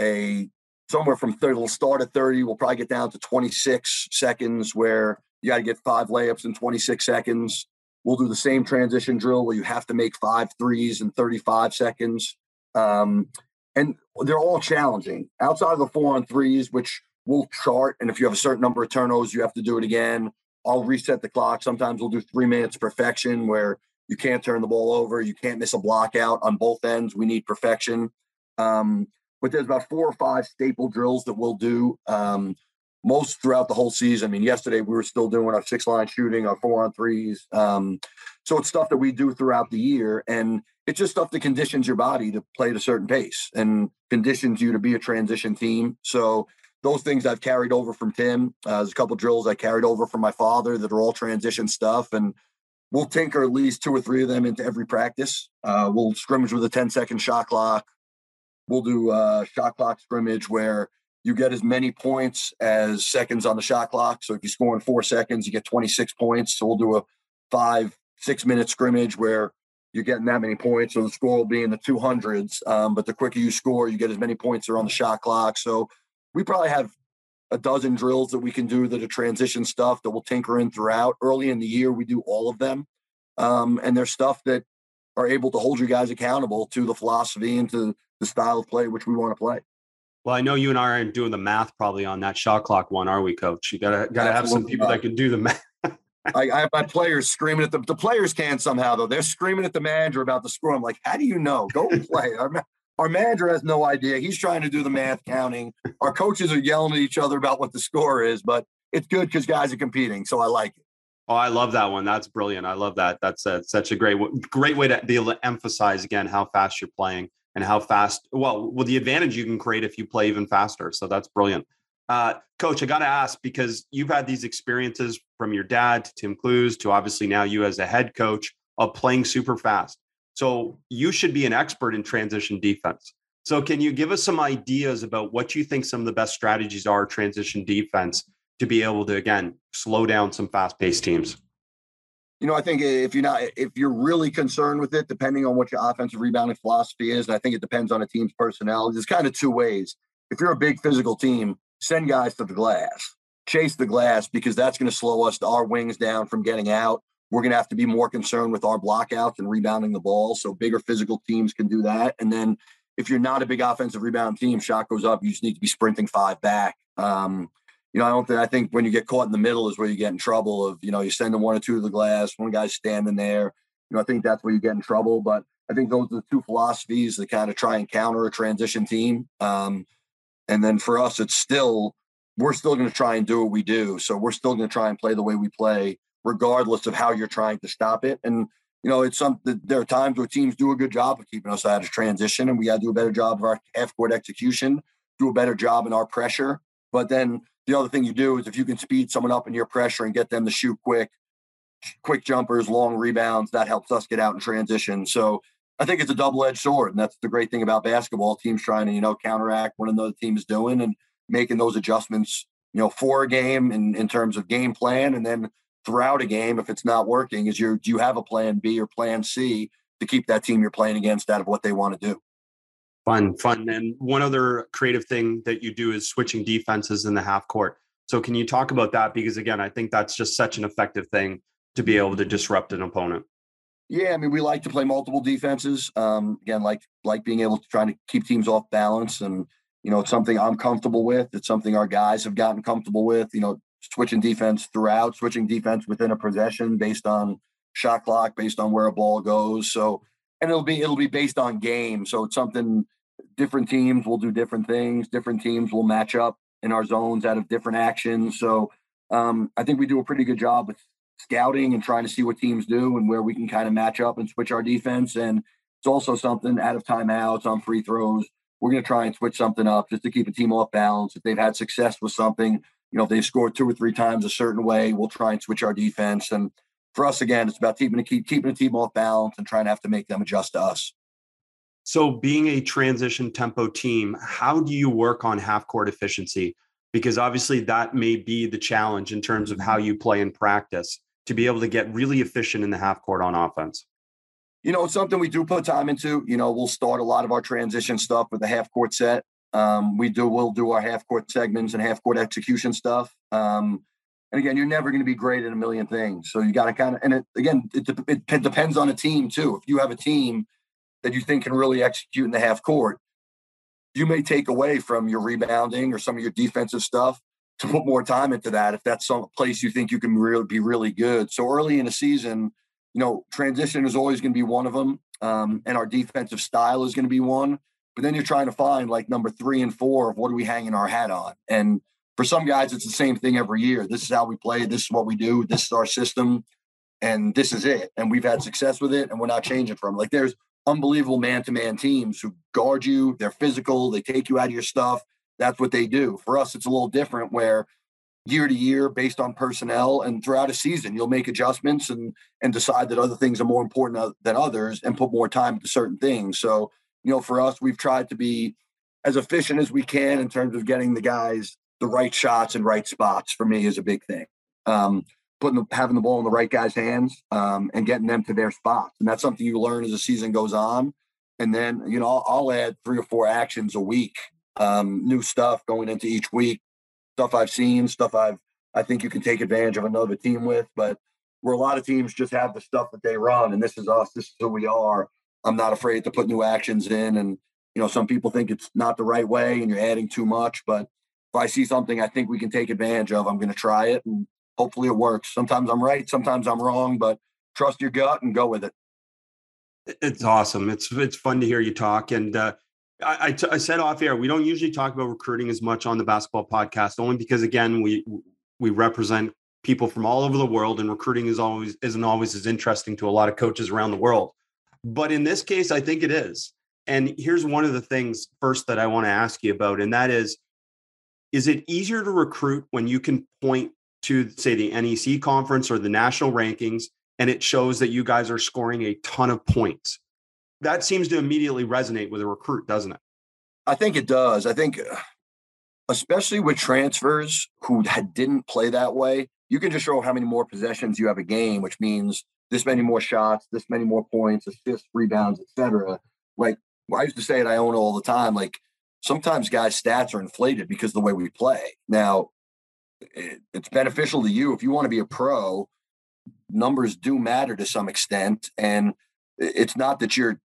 a somewhere from 30, we'll start at 30. We'll probably get down to 26 seconds where you got to get five layups in 26 seconds. We'll do the same transition drill where you have to make five threes in 35 seconds. Um, and they're all challenging outside of the four on threes, which we'll chart. And if you have a certain number of turnovers, you have to do it again. I'll reset the clock. Sometimes we'll do three minutes perfection where you can't turn the ball over, you can't miss a block out on both ends. We need perfection. Um, but there's about four or five staple drills that we'll do um, most throughout the whole season. I mean, yesterday we were still doing our six line shooting, our four on threes. Um, so it's stuff that we do throughout the year. And it's just stuff that conditions your body to play at a certain pace and conditions you to be a transition team. So those things I've carried over from Tim. Uh, there's a couple drills I carried over from my father that are all transition stuff, and we'll tinker at least two or three of them into every practice. Uh, we'll scrimmage with a 10 second shot clock. We'll do a shot clock scrimmage where you get as many points as seconds on the shot clock. So if you score in four seconds, you get 26 points. So we'll do a five, six minute scrimmage where you're getting that many points. So the score will be in the 200s. Um, but the quicker you score, you get as many points that are on the shot clock. So we probably have a dozen drills that we can do that are transition stuff that we'll tinker in throughout. Early in the year, we do all of them. Um, and there's stuff that are able to hold you guys accountable to the philosophy and to the style of play which we want to play. Well, I know you and I aren't doing the math probably on that shot clock one, are we, Coach? You gotta gotta have some people not. that can do the math. <laughs> I, I, have my players screaming at the the players can somehow though. They're screaming at the manager about the score. I'm like, how do you know? Go play. our, our manager has no idea. He's trying to do the math counting. Our coaches are yelling at each other about what the score is, but it's good because guys are competing. So I like it. Oh, I love that one. That's brilliant. I love that. That's a, such a great, great way to be able to emphasize again how fast you're playing and how fast. Well, well, the advantage you can create if you play even faster. So that's brilliant. Uh, Coach, I got to ask because you've had these experiences from your dad to Tim Cluess to obviously now you as a head coach of playing super fast. So you should be an expert in transition defense. So can you give us some ideas about what you think some of the best strategies are transition defense to be able to again slow down some fast-paced teams? You know, I think if you're not if you're really concerned with it, depending on what your offensive rebounding philosophy is, and I think it depends on a team's personality. There's kind of two ways. If you're a big physical team, send guys to the glass, chase the glass because that's going to slow us our wings down from getting out. We're going to have to be more concerned with our blockouts and rebounding the ball. So bigger physical teams can do that. And then if you're not a big offensive rebound team, shot goes up, you just need to be sprinting five back. Um, you know, I don't think I think when you get caught in the middle is where you get in trouble. Of you know, you're sending one or two to the glass, one guy's standing there. You know, I think that's where you get in trouble. But I think those are the two philosophies that kind of try and counter a transition team. Um, and then for us, it's still we're still going to try and do what we do. So we're still going to try and play the way we play, regardless of how you're trying to stop it. And you know, it's some there are times where teams do a good job of keeping us out of transition, and we got to do a better job of our half court execution, do a better job in our pressure. But then the other thing you do is if you can speed someone up in your pressure and get them to shoot quick, quick jumpers, long rebounds, that helps us get out in transition. So I think it's a double-edged sword, and that's the great thing about basketball. Teams trying to you know counteract what another team is doing and making those adjustments, you know, for a game in in terms of game plan, and then throughout a game, if it's not working, is you do you have a plan B or plan C to keep that team you're playing against out of what they want to do. Fun, fun. And one other creative thing that you do is switching defenses in the half court. So can you talk about that? Because again, I think that's just such an effective thing to be able to disrupt an opponent. Yeah, I mean, we like to play multiple defenses. Um, again, like like being able to try to keep teams off balance, and you know, it's something I'm comfortable with. It's something our guys have gotten comfortable with. You know, switching defense throughout, switching defense within a possession based on shot clock, based on where a ball goes. So, and it'll be it'll be based on game. So it's something different teams will do different things. Different teams will match up in our zones out of different actions. So um, I think we do a pretty good job with scouting and trying to see what teams do and where we can kind of match up and switch our defense. And it's also something out of timeouts on free throws. We're going to try and switch something up just to keep a team off balance. If they've had success with something, you know, if they've scored two or three times a certain way, we'll try and switch our defense. And for us, again, it's about keeping keep, keeping a team off balance and trying to have to make them adjust to us. So, being a transition tempo team, how do you work on half court efficiency? Because obviously, that may be the challenge in terms of how you play in practice to be able to get really efficient in the half court on offense? You know, it's something we do put time into. You know, we'll start a lot of our transition stuff with the half court set. Um, we do, we'll do our half court segments and half court execution stuff. Um, and again, you're never going to be great at a million things. So you got to kind of, and it, again, it, it, it depends on a team too. If you have a team that you think can really execute in the half court, you may take away from your rebounding or some of your defensive stuff to put more time into that if that's some place you think you can really be really good. So early in the season, you know, transition is always going to be one of them, um, and our defensive style is going to be one. But then you're trying to find like number three and four of what are we hanging our hat on. And for some guys, it's the same thing every year. This is how we play. This is what we do. This is our system, and this is it. And we've had success with it, and we're not changing from. Like there's unbelievable man-to-man teams who guard you. They're physical. They take you out of your stuff that's what they do. For us, it's a little different where year to year, based on personnel, and throughout a season, you'll make adjustments and and decide that other things are more important than others and put more time into certain things. So, you know, for us, we've tried to be as efficient as we can in terms of getting the guys the right shots and right spots. For me, is a big thing. Um, putting the, having the ball in the right guy's hands um, and getting them to their spots. And that's something you learn as the season goes on. And then, you know, I'll, I'll add three or four actions a week, um, new stuff going into each week, stuff I've seen, stuff I've, I think you can take advantage of another team with. But where a lot of teams just have the stuff that they run, and this is us, this is who we are. I'm not afraid to put new actions in. And, you know, some people think it's not the right way and you're adding too much. But if I see something I think we can take advantage of, I'm going to try it. And hopefully it works. Sometimes I'm right, sometimes I'm wrong, but trust your gut and go with it. It's awesome. It's it's fun to hear you talk. And uh, I, I, t- I said off air, we don't usually talk about recruiting as much on the basketball podcast, only because again we we represent people from all over the world, and recruiting is always isn't always as interesting to a lot of coaches around the world. But in this case, I think it is. And here's one of the things first that I want to ask you about, and that is, is it easier to recruit when you can point to say the NEC conference or the national rankings and it shows that you guys are scoring a ton of points. That seems to immediately resonate with a recruit, doesn't it? I think it does. I think uh, especially with transfers who didn't play that way, you can just show how many more possessions you have a game, which means this many more shots, this many more points, assists, rebounds, etc. Like I used to say it, Iona all the time. Like sometimes guys' stats are inflated because the way we play. Now, it, it's beneficial to you if you want to be a pro. Numbers do matter to some extent, and it's not that you're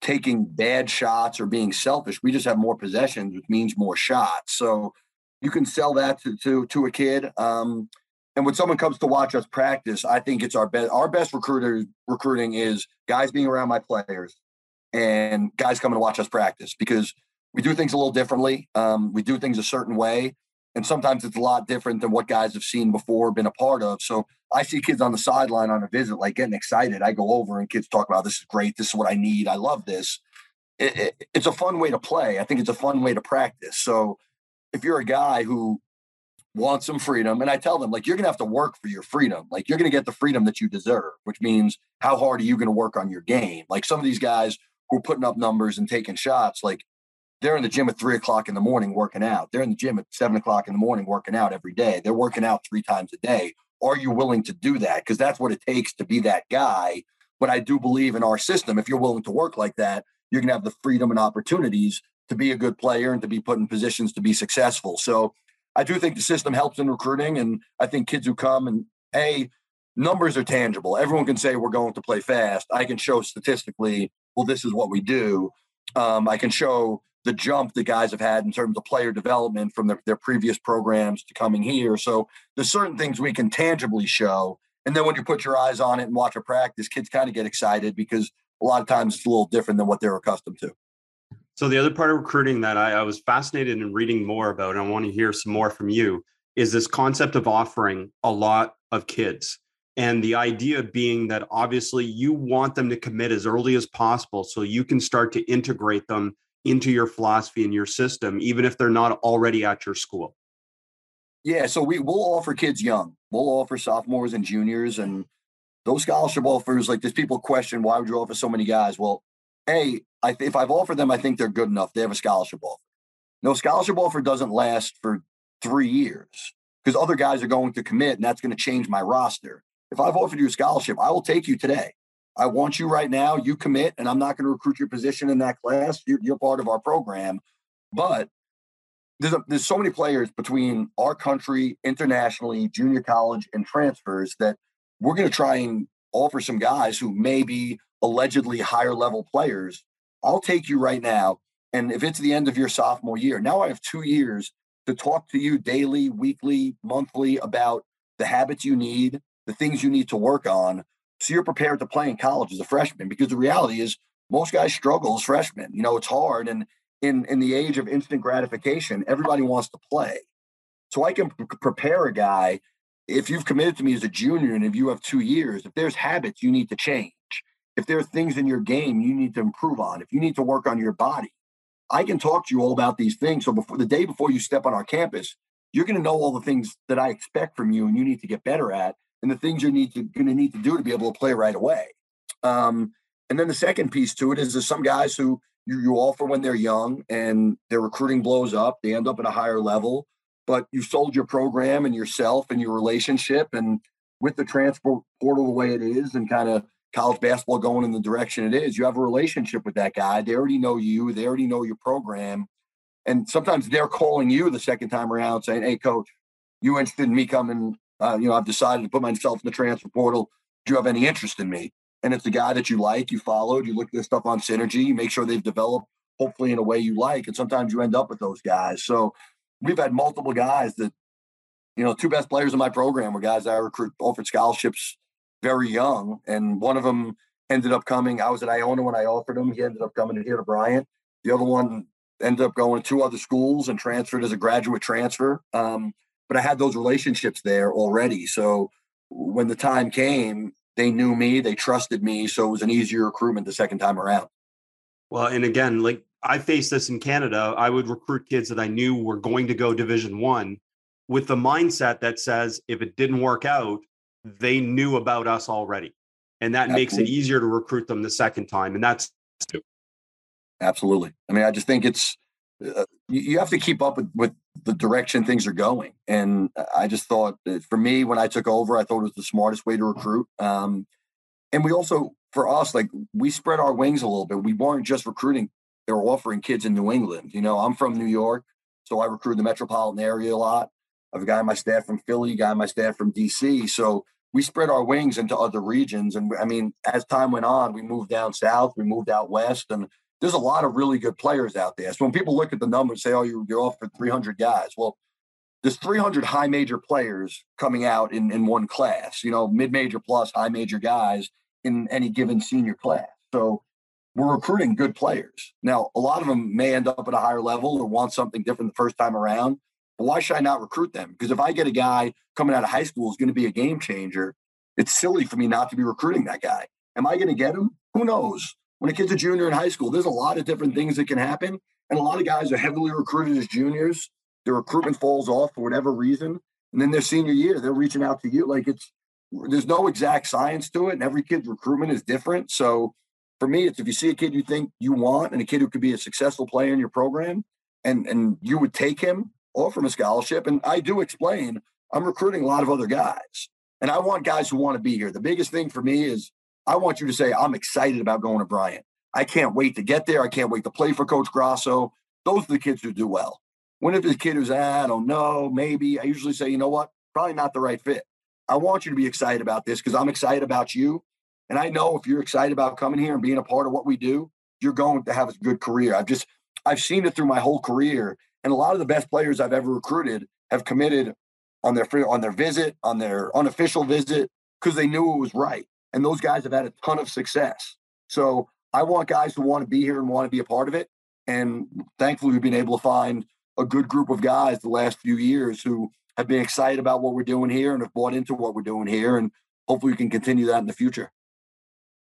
taking bad shots or being selfish. We just have more possessions, which means more shots. So you can sell that to to, to a kid. Um, and when someone comes to watch us practice, I think it's our best. Our best recruiter recruiting is guys being around my players and guys coming to watch us practice because we do things a little differently. Um, we do things a certain way, and sometimes it's a lot different than what guys have seen before, been a part of. So I see kids on the sideline on a visit, like getting excited. I go over and kids talk about this is great. This is what I need. I love this. It, it, it's a fun way to play. I think it's a fun way to practice. So if you're a guy who wants some freedom, and I tell them like you're gonna have to work for your freedom. Like you're gonna get the freedom that you deserve, which means how hard are you gonna work on your game? Like some of these guys who are putting up numbers and taking shots, like they're in the gym at three o'clock in the morning working out. They're in the gym at seven o'clock in the morning working out every day. They're working out three times a day. Are you willing to do that? Because that's what it takes to be that guy. But I do believe in our system. If you're willing to work like that, you're going to have the freedom and opportunities to be a good player and to be put in positions to be successful. So I do think the system helps in recruiting. And I think kids who come and, hey, numbers are tangible. Everyone can say we're going to play fast. I can show statistically, well, this is what we do. Um, I can show the jump the guys have had in terms of player development from their, their previous programs to coming here. So there's certain things we can tangibly show. And then when you put your eyes on it and watch a practice, kids kind of get excited because a lot of times it's a little different than what they're accustomed to. So the other part of recruiting that I, I was fascinated in reading more about, and I want to hear some more from you, is this concept of offering a lot of kids. And the idea being that obviously you want them to commit as early as possible so you can start to integrate them into your philosophy and your system, even if they're not already at your school? Yeah, so we will offer kids young. We'll offer sophomores and juniors, and those scholarship offers. Like, there's people question why would you offer so many guys? Well, a, I, if I've offered them, I think they're good enough. They have a scholarship offer. No scholarship offer doesn't last for three years because other guys are going to commit, and that's going to change my roster. If I've offered you a scholarship, I will take you today. I want you right now. You commit, and I'm not going to recruit your position in that class. You're, you're part of our program. But there's, a, there's so many players between our country, internationally, junior college, and transfers that we're going to try and offer some guys who may be allegedly higher level players. I'll take you right now. And if it's the end of your sophomore year, now I have two years to talk to you daily, weekly, monthly about the habits you need, the things you need to work on so you're prepared to play in college as a freshman because the reality is most guys struggle as freshmen. You know, it's hard. And in, in the age of instant gratification, everybody wants to play. So I can prepare a guy. If you've committed to me as a junior and if you have two years, if there's habits you need to change, if there are things in your game you need to improve on, if you need to work on your body, I can talk to you all about these things. So before the day before you step on our campus, you're going to know all the things that I expect from you and you need to get better at and the things you're need to going to need to do to be able to play right away. Um, and then the second piece to it is there's some guys who you, you offer when they're young and their recruiting blows up, they end up at a higher level. but you sold your program and yourself and your relationship. And with the transfer portal the way it is and kind of college basketball going in the direction it is, you have a relationship with that guy. They already know you, they already know your program. And sometimes they're calling you the second time around saying, Hey, coach, you interested in me coming? Uh, you know, I've decided to put myself in the transfer portal. Do you have any interest in me? And it's the guy that you like, you followed, you look at stuff on synergy, you make sure they've developed hopefully in a way you like. And sometimes you end up with those guys. So we've had multiple guys that, you know, two best players in my program were guys I recruit offered scholarships very young. And one of them ended up coming. I was at Iona when I offered him. He ended up coming here to Bryant. The other one ended up going to two other schools and transferred as a graduate transfer. Um, but I had those relationships there already. So when the time came, they knew me, they trusted me. So it was an easier recruitment the second time around. Well, and again, like I faced this in Canada. I would recruit kids that I knew were going to go Division One, with the mindset that says if it didn't work out, they knew about us already, and that Absolutely. makes it easier to recruit them the second time. And that's Absolutely. I mean, I just think it's uh, you have to keep up with, with the direction things are going. And I just thought for me, when I took over, I thought it was the smartest way to recruit. Um, and we also, for us, like we spread our wings a little bit. We weren't just recruiting they were offering kids in New England. You know, I'm from New York, so I recruit the metropolitan area a lot. I have a guy on my staff from Philly, a guy on my staff from DC. So we spread our wings into other regions. And I mean, as time went on, we moved down south, we moved out west, and there's a lot of really good players out there. So when people look at the numbers, and say, "Oh, you're, you're offered 300 guys," well, there's 300 high major players coming out in in one class. You know, mid major plus high major guys in any given senior class. So we're recruiting good players. Now, a lot of them may end up at a higher level or want something different the first time around. But why should I not recruit them? Because if I get a guy coming out of high school who's going to be a game changer, it's silly for me not to be recruiting that guy. Am I going to get him? Who knows? When a kid's a junior in high school, there's a lot of different things that can happen. And a lot of guys are heavily recruited as juniors. Their recruitment falls off for whatever reason. And then their senior year, they're reaching out to you. Like it's, there's no exact science to it. And every kid's recruitment is different. So for me, it's if you see a kid you think you want and a kid who could be a successful player in your program, and and you would take him, offer him a scholarship. And I do explain I'm recruiting a lot of other guys, and I want guys who want to be here. The biggest thing for me is I want you to say I'm excited about going to Bryant. I can't wait to get there. I can't wait to play for Coach Grasso. Those are the kids who do well. When if the kid who's ah, I don't know, maybe I usually say, you know what, probably not the right fit. I want you to be excited about this because I'm excited about you and I know if you're excited about coming here and being a part of what we do, you're going to have a good career. I've just I've seen it through my whole career, and a lot of the best players I've ever recruited have committed on their on their visit, on their unofficial visit, because they knew it was right. And those guys have had a ton of success. So I want guys who want to be here and want to be a part of it. And thankfully, we've been able to find a good group of guys the last few years who have been excited about what we're doing here and have bought into what we're doing here. And hopefully, we can continue that in the future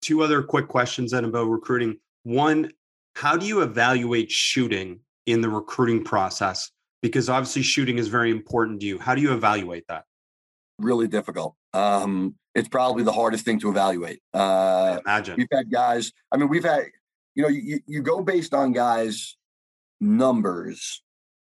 two other quick questions then about recruiting. One, how do you evaluate shooting in the recruiting process? Because obviously shooting is very important to you. How do you evaluate that? Really difficult. Um, it's probably the hardest thing to evaluate. Uh, imagine we've had guys. I mean, we've had. You know, you, you go based on guys' numbers.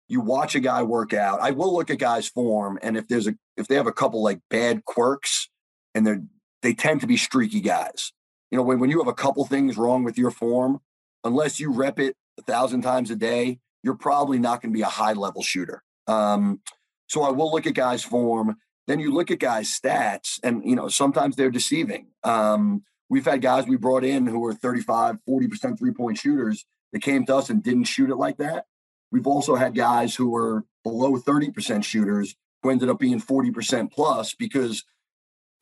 You watch a guy work out. I will look at guys' form, and if there's a if they have a couple like bad quirks, and they're they tend to be streaky guys you know, when, when you have a couple things wrong with your form, unless you rep it a thousand times a day, you're probably not going to be a high level shooter. Um, so I will look at guys' form. Then you look at guys' stats, and you know sometimes they're deceiving. Um, we've had guys we brought in who were 35, 40% three point shooters that came to us and didn't shoot it like that. We've also had guys who were below 30% shooters who ended up being 40% plus because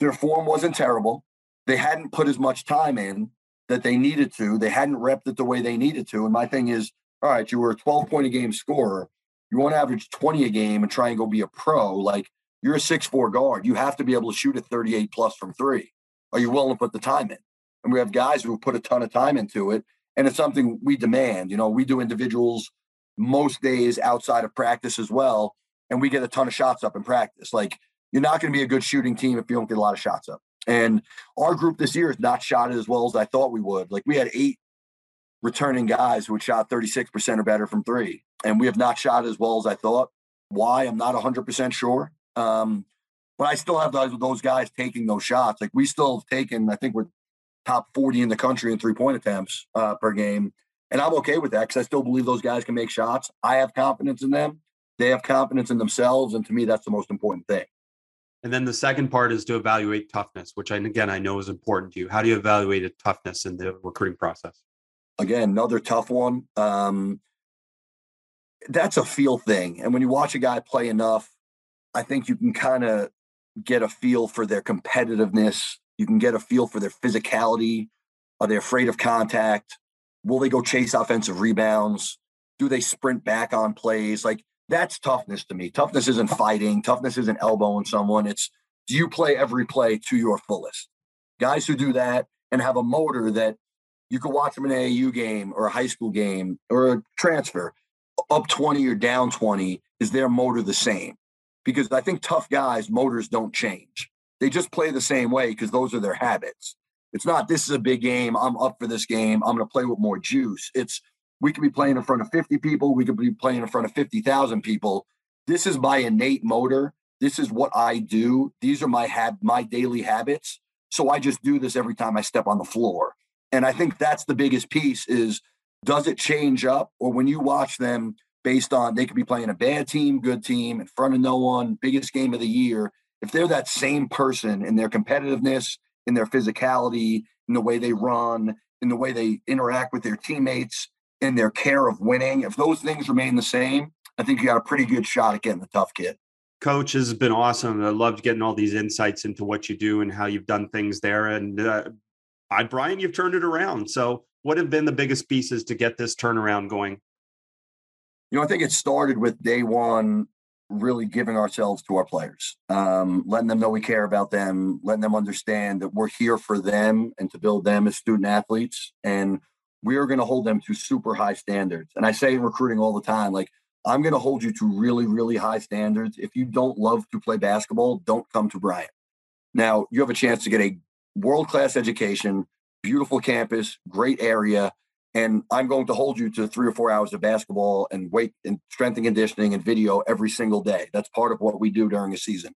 their form wasn't terrible they hadn't put as much time in that they needed to. They hadn't repped it the way they needed to. And my thing is, all right, you were a 12 point a game scorer. You want to average 20 a game and try and go be a pro. Like you're a six four guard. You have to be able to shoot at 38 plus from three. Are you willing to put the time in? And we have guys who put a ton of time into it. And it's something we demand. You know, we do individuals most days outside of practice as well. And we get a ton of shots up in practice. Like you're not going to be a good shooting team if you don't get a lot of shots up. And our group this year has not shot as well as I thought we would. Like we had eight returning guys who had shot 36% or better from three. And we have not shot as well as I thought. Why? I'm not 100% sure. Um, but I still have those, those guys taking those shots. Like we still have taken, I think we're top 40 in the country in three point attempts uh, per game. And I'm okay with that because I still believe those guys can make shots. I have confidence in them. They have confidence in themselves. And to me, that's the most important thing. And then the second part is to evaluate toughness, which I, again, I know is important to you. How do you evaluate a toughness in the recruiting process? Again, another tough one. Um, that's a feel thing. And when you watch a guy play enough, I think you can kind of get a feel for their competitiveness. You can get a feel for their physicality. Are they afraid of contact? Will they go chase offensive rebounds? Do they sprint back on plays? Like that's toughness to me. Toughness isn't fighting. Toughness isn't elbowing someone. It's do you play every play to your fullest? Guys who do that and have a motor that you can watch them in an AAU game or a high school game or a transfer up 20 or down 20 is their motor the same because i think tough guys motors don't change. They just play the same way because those are their habits. It's not this is a big game. I'm up for this game. I'm going to play with more juice. It's we could be playing in front of 50 people. We could be playing in front of 50,000 people. This is my innate motor. This is what i do. These are my hab my daily habits. So i just do this every time i step on the floor. And i think that's the biggest piece is does it change up? Or when you watch them based on they could be playing a bad team good team in front of no one biggest game of the year. If they're that same person in their competitiveness in their physicality in the way they run in the way they interact with their teammates in their care of winning if those things remain the same i think you got a pretty good shot at getting the tough kid. Coach has been awesome. I loved getting all these insights into what you do and how you've done things there. And uh, I, Bryant you've turned it around. So what have been the biggest pieces to get this turnaround going? You know, I think it started with day one really giving ourselves to our players, um, letting them know we care about them, letting them understand that we're here for them and to build them as student athletes. And we are going to hold them to super high standards. And I say in recruiting all the time, like, I'm going to hold you to really, really high standards. If you don't love to play basketball, don't come to Bryant. Now, you have a chance to get a world class education beautiful campus, great area. And I'm going to hold you to three or four hours of basketball and weight and strength and conditioning and video every single day. That's part of what we do during a season.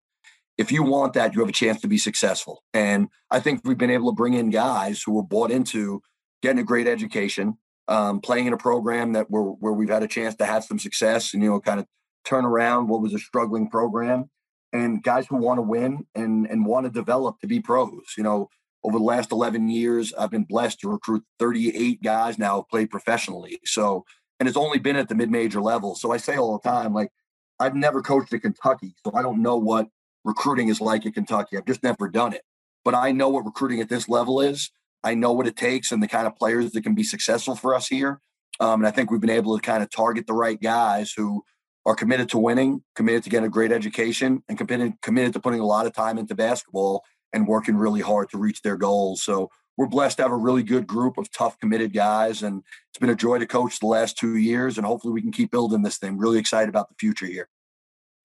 If you want that, you have a chance to be successful. And I think we've been able to bring in guys who were bought into getting a great education, um, playing in a program that where, where we've had a chance to have some success and, you know, kind of turn around what was a struggling program and guys who want to win and, and want to develop to be pros. You know, over the last 11 years, I've been blessed to recruit 38 guys now play professionally. So, and it's only been at the mid major level. So I say all the time, like, I've never coached at Kentucky. So I don't know what recruiting is like at Kentucky. I've just never done it. But I know what recruiting at this level is. I know what it takes and the kind of players that can be successful for us here. Um, and I think we've been able to kind of target the right guys who are committed to winning, committed to getting a great education, and committed committed to putting a lot of time into basketball and working really hard to reach their goals. So we're blessed to have a really good group of tough, committed guys. And it's been a joy to coach the last two years. And hopefully we can keep building this thing. Really excited about the future here.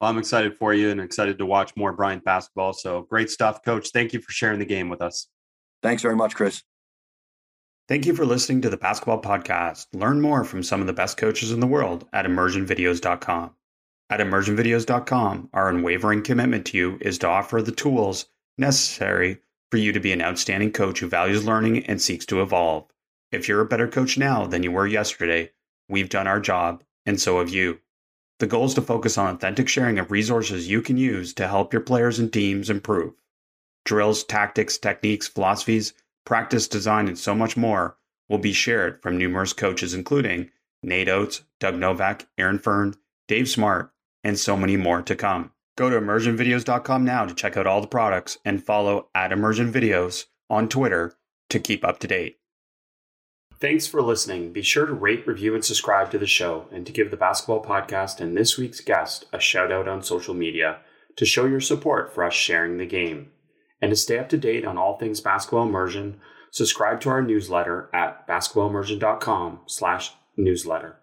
Well, I'm excited for you and excited to watch more Bryant basketball. So great stuff, coach. Thank you for sharing the game with us. Thanks very much, Chris. Thank you for listening to the Basketball Podcast. Learn more from some of the best coaches in the world at immersionvideos.com. At immersionvideos.com, our unwavering commitment to you is to offer the tools necessary for you to be an outstanding coach who values learning and seeks to evolve. If you're a better coach now than you were yesterday, we've done our job, and so have you. The goal is to focus on authentic sharing of resources you can use to help your players and teams improve. Drills, tactics, techniques, philosophies, practice design, and so much more will be shared from numerous coaches, including Nate Oats, Doug Novak, Aaron Fern, Dave Smart, and so many more to come. Go to immersionvideos.com now to check out all the products and follow at immersionvideos on Twitter to keep up to date. Thanks for listening. Be sure to rate, review, and subscribe to the show and to give the basketball podcast and this week's guest a shout out on social media to show your support for us sharing the game. And to stay up to date on all things basketball immersion, subscribe to our newsletter at basketballimmersion.com slash newsletter.